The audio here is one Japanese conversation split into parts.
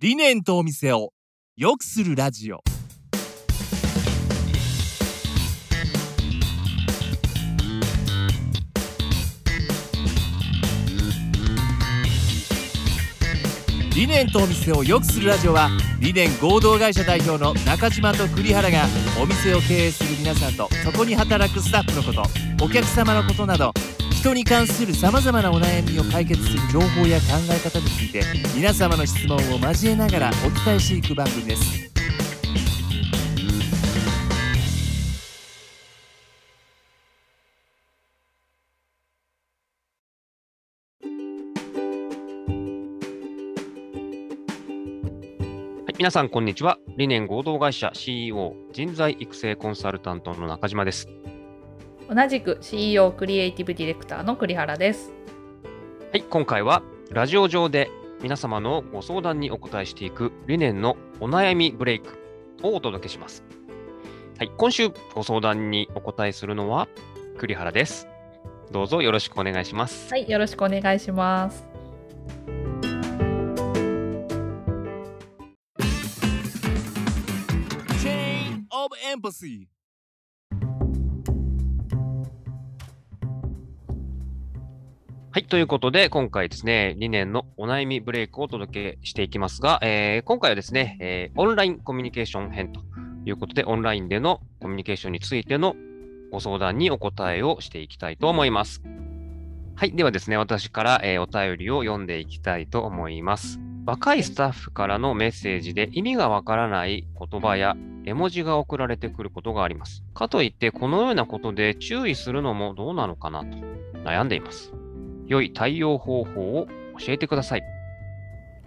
理念とお店を良くするラジオ。理念とお店を良くするラジオは理念合同会社代表の中島と栗原がお店を経営する皆さんとそこに働くスタッフのことお客様のことなどに関するさまざまなお悩みを解決する情報や考え方について皆様の質問を交えながらお伝えしていく番組です、皆さん、こんにちは。理念合同会社 CEO 人材育成コンサルタントの中島です。同じく CEO クリエイティブディレクターの栗原です。はい、今回はラジオ上で皆様のご相談にお答えしていく理念のお悩みブレイクをお届けします。はい、今週ご相談にお答えするのは栗原です。どうぞよろしくお願いします。はい、よろしくお願いします。Chain of Empathy はい。ということで、今回ですね、理念のお悩みブレイクをお届けしていきますが、えー今回はですね、えーオンラインコミュニケーション編ということで、オンラインでのコミュニケーションについてのご相談にお答えをしていきたいと思います。はい。ではですね、私から、えーお便りを読んでいきたいと思います。若いスタッフからのメッセージで意味がわからない言葉や絵文字が送られてくることがあります。かといって、このようなことで注意するのもどうなのかなと悩んでいます。良い対応方法を教えてください。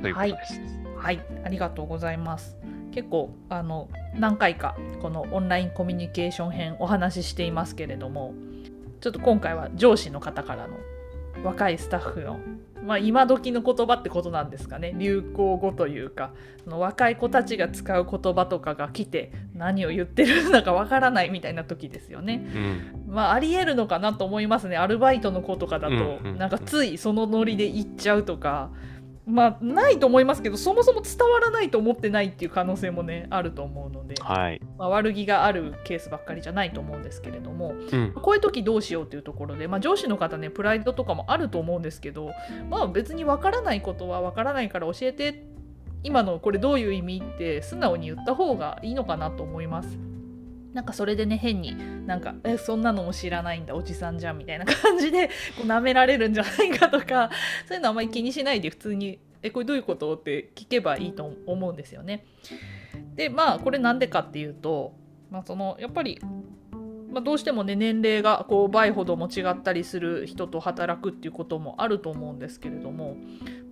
ということです。はい、ありがとうございます。結構あの何回かこのオンラインコミュニケーション編お話ししていますけれども、ちょっと今回は上司の方からの若いスタッフのまあ今時の言葉ってことなんですかね流行語というかその若い子たちが使う言葉とかが来て何を言ってるのかわからないみたいな時ですよね。うん。まあありえるのかなと思いますねアルバイトの子とかだと、うんうんなんかついそのノリで行っちゃうとかまあないと思いますけどそもそも伝わらないと思ってないっていう可能性もねあると思うので、はい。まあ、悪気があるケースばっかりじゃないと思うんですけれどもうん。こういう時どうしようっていうところで、まあ、上司の方ねプライドとかもあると思うんですけどまあ別にわからないことはわからないから教えて今のこれどういう意味って素直に言った方がいいのかなと思います。なんかそれでね変になんかえそんなのも知らないんだおじさんじゃんみたいな感じで こう舐められるんじゃないかとか そういうのあんまり気にしないで普通に「えこれどういうこと?」って聞けばいいと思うんですよね。でまあこれなんでかっていうと、まあ、そのやっぱり、まあ、どうしてもね年齢がこう倍ほども違ったりする人と働くっていうこともあると思うんですけれども、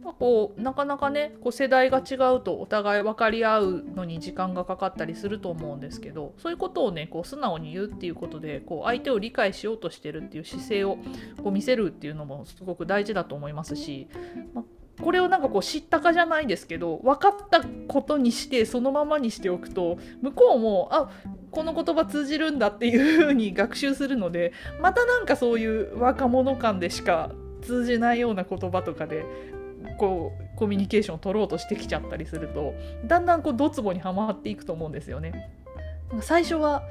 まあ、こうなかなかねこう世代が違うとお互い分かり合うのに時間がかかったりすると思うんですけどそういうことをねこう素直に言うっていうことでこう相手を理解しようとしてるっていう姿勢をこう見せるっていうのもすごく大事だと思いますし、まあこれをなんかこう知ったかじゃないですけど分かったことにしてそのままにしておくと向こうもあこの言葉通じるんだっていうふうに学習するのでまたなんかそういう若者間でしか通じないような言葉とかでこうコミュニケーションを取ろうとしてきちゃったりするとだんだんこうドツボにはまっていくと思うんですよね。最初は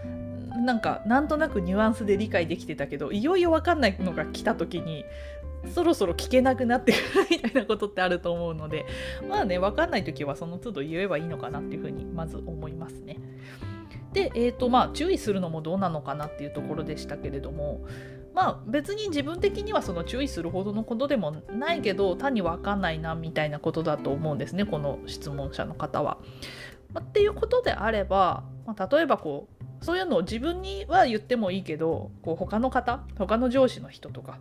なんかなんとなくニュアンスで理解できてたけどいよいよ分かんないのが来た時にそろそろ聞けなくなってくるみたいなことってあると思うのでまあね分かんない時はその都度言えばいいのかなっていうふうにまず思いますね。で、えーとまあ、注意するのもどうなのかなっていうところでしたけれどもまあ別に自分的にはその注意するほどのことでもないけど単に分かんないなみたいなことだと思うんですねこの質問者の方は。まあっていうことであれば、まあ、例えばこうそういうのを自分には言ってもいいけどこう他の方他の上司の人とか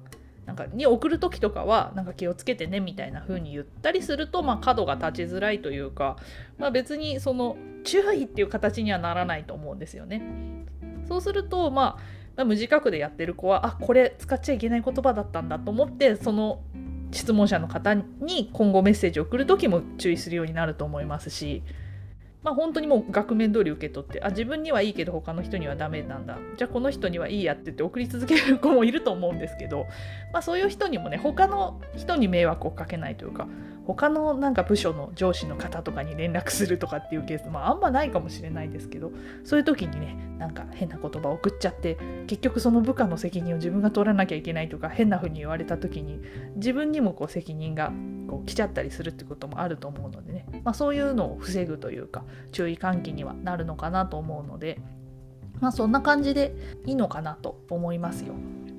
なんかに送る時とかはなんか気をつけてねみたいな風に言ったりすると、まあ、角が立ちづらいというか、まあ、別にその注意っていう形にはならないと思うんですよね。そうすると、まあ、無自覚でやってる子はあこれ使っちゃいけない言葉だったんだと思ってその質問者の方に今後メッセージを送る時も注意するようになると思いますし。まあ、本当にもう額面通り受け取ってあ自分にはいいけど他の人にはダメなんだじゃあこの人にはいいやって言って送り続ける子もいると思うんですけど、まあ、そういう人にもね他の人に迷惑をかけないというか他のなんか部署の上司の方とかに連絡するとかっていうケース、まあ、あんまないかもしれないですけどそういう時にねなんか変な言葉を送っちゃって結局その部下の責任を自分が取らなきゃいけないとか変な風に言われた時に自分にもこう責任がこう来ちゃったりするってこともあると思うのでね、まあ、そういうのを防ぐというか注意喚起にはなるのかなと思うので。まあそんな感じでいいのかなと思いますよ。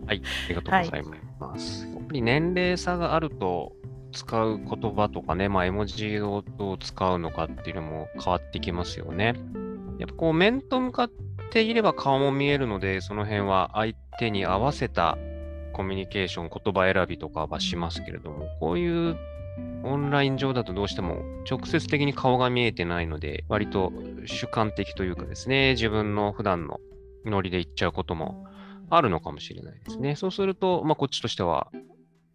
はい、ありがとうございます。やっぱり年齢差があると、使う言葉とかね、まあ、絵文字をどう使うのかっていうのも変わってきますよね。やっぱこう、面と向かっていれば顔も見えるので、その辺は相手に合わせたコミュニケーション、言葉選びとかはしますけれども、こういうオンライン上だとどうしても直接的に顔が見えてないので、割と主観的というかですね、自分の普段のノリで言っちゃうこともあるのかもしれないですね。そうすると、まあ、こっちとしては、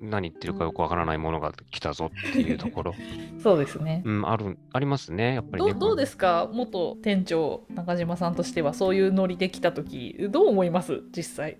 何言ってるかよくわからないものが来たぞっていうところ、そうですね。うん、ある、ありますね、やっぱり、ね。どうですか？元店長中島さんとしてはそういうノリで来た時どう思います？実際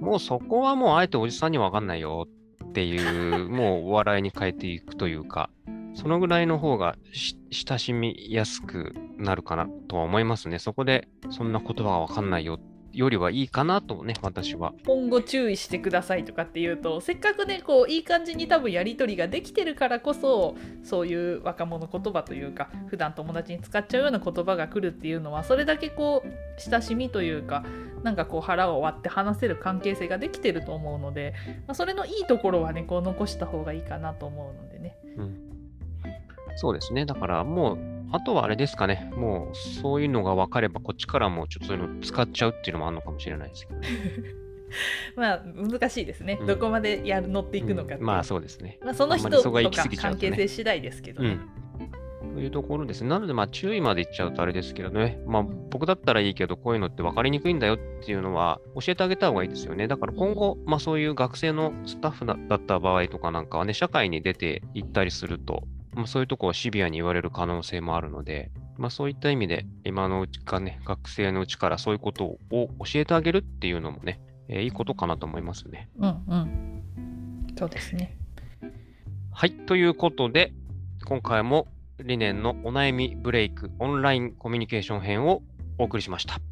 もうそこはもうあえておじさんにはわかんないよっていう、もうお笑いに変えていくというか、そのぐらいの方がし親しみやすくなるかなとは思いますね。そこでそんな言葉がわかんないよよりはいいかなとね、私は。今後注意してくださいとかっていうとせっかくねこういい感じに多分やり取りができてるからこそそういう若者言葉というか普段友達に使っちゃうような言葉が来るっていうのはそれだけこう親しみというかなんかこう腹を割って話せる関係性ができてると思うので、まあ、それのいいところはねこう残した方がいいかなと思うのでね。うんそうですね。だからもう、あとはあれですかね。もうそういうのが分かれば、こっちからもちょっとそういうの使っちゃうっていうのもあるのかもしれないですけど、ね。まあ難しいですね、うんどこまでやる乗っていくのかううんまあそうですね。まあ、その人とか関係性次第ですけどね。うん。というところですね。なので、まあ注意まで言っちゃうとあれですけどね。まあ僕だったらいいけど、こういうのって分かりにくいんだよっていうのは教えてあげた方がいいですよね。だから今後、まあそういう学生のスタッフだだった場合とかなんかはね、社会に出て行ったりすると、まあ、そういうところをシビアに言われる可能性もあるので、まあそういった意味で、今のうちかね、学生のうちからそういうことを教えてあげるっていうのもね、えーいいことかなと思いますね。うんうん。そうですね。はい。ということで、今回も理念のお悩みブレイクオンラインコミュニケーション編をお送りしました。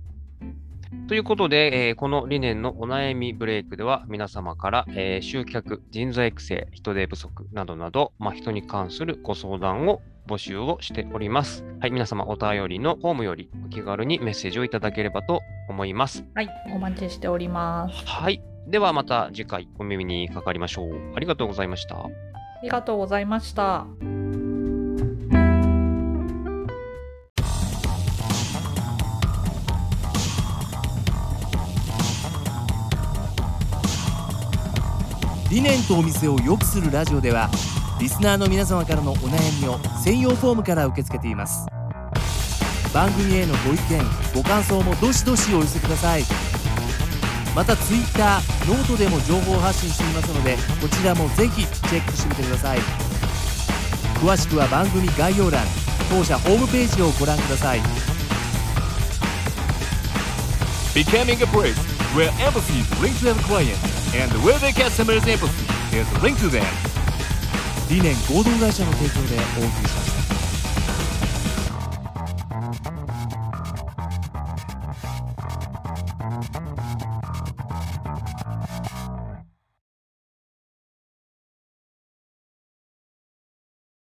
ということで、えーこの理念のお悩みブレイクでは皆様から、えー集客、人材育成、人手不足などなど、まあ、人に関するご相談を募集をしております。はい、皆様お便りのフォームよりお気軽にメッセージをいただければと思います。はい、お待ちしております。はい。ではまた次回お耳にかかりましょう。ありがとうございました。ありがとうございました。理念とお店を良くするラジオではリスナーの皆様からのお悩みを専用フォームから受け付けています。番組へのご意見ご感想もどしどしお寄せください。また Twitter ノートでも情報発信していますのでこちらもぜひチェックしてみてください。詳しくは番組概要欄当社ホームページをご覧ください。Becoming a place where empathy is linked to the client and where they get some examples. There's a link to them 理念合同会社の提供でお送りしました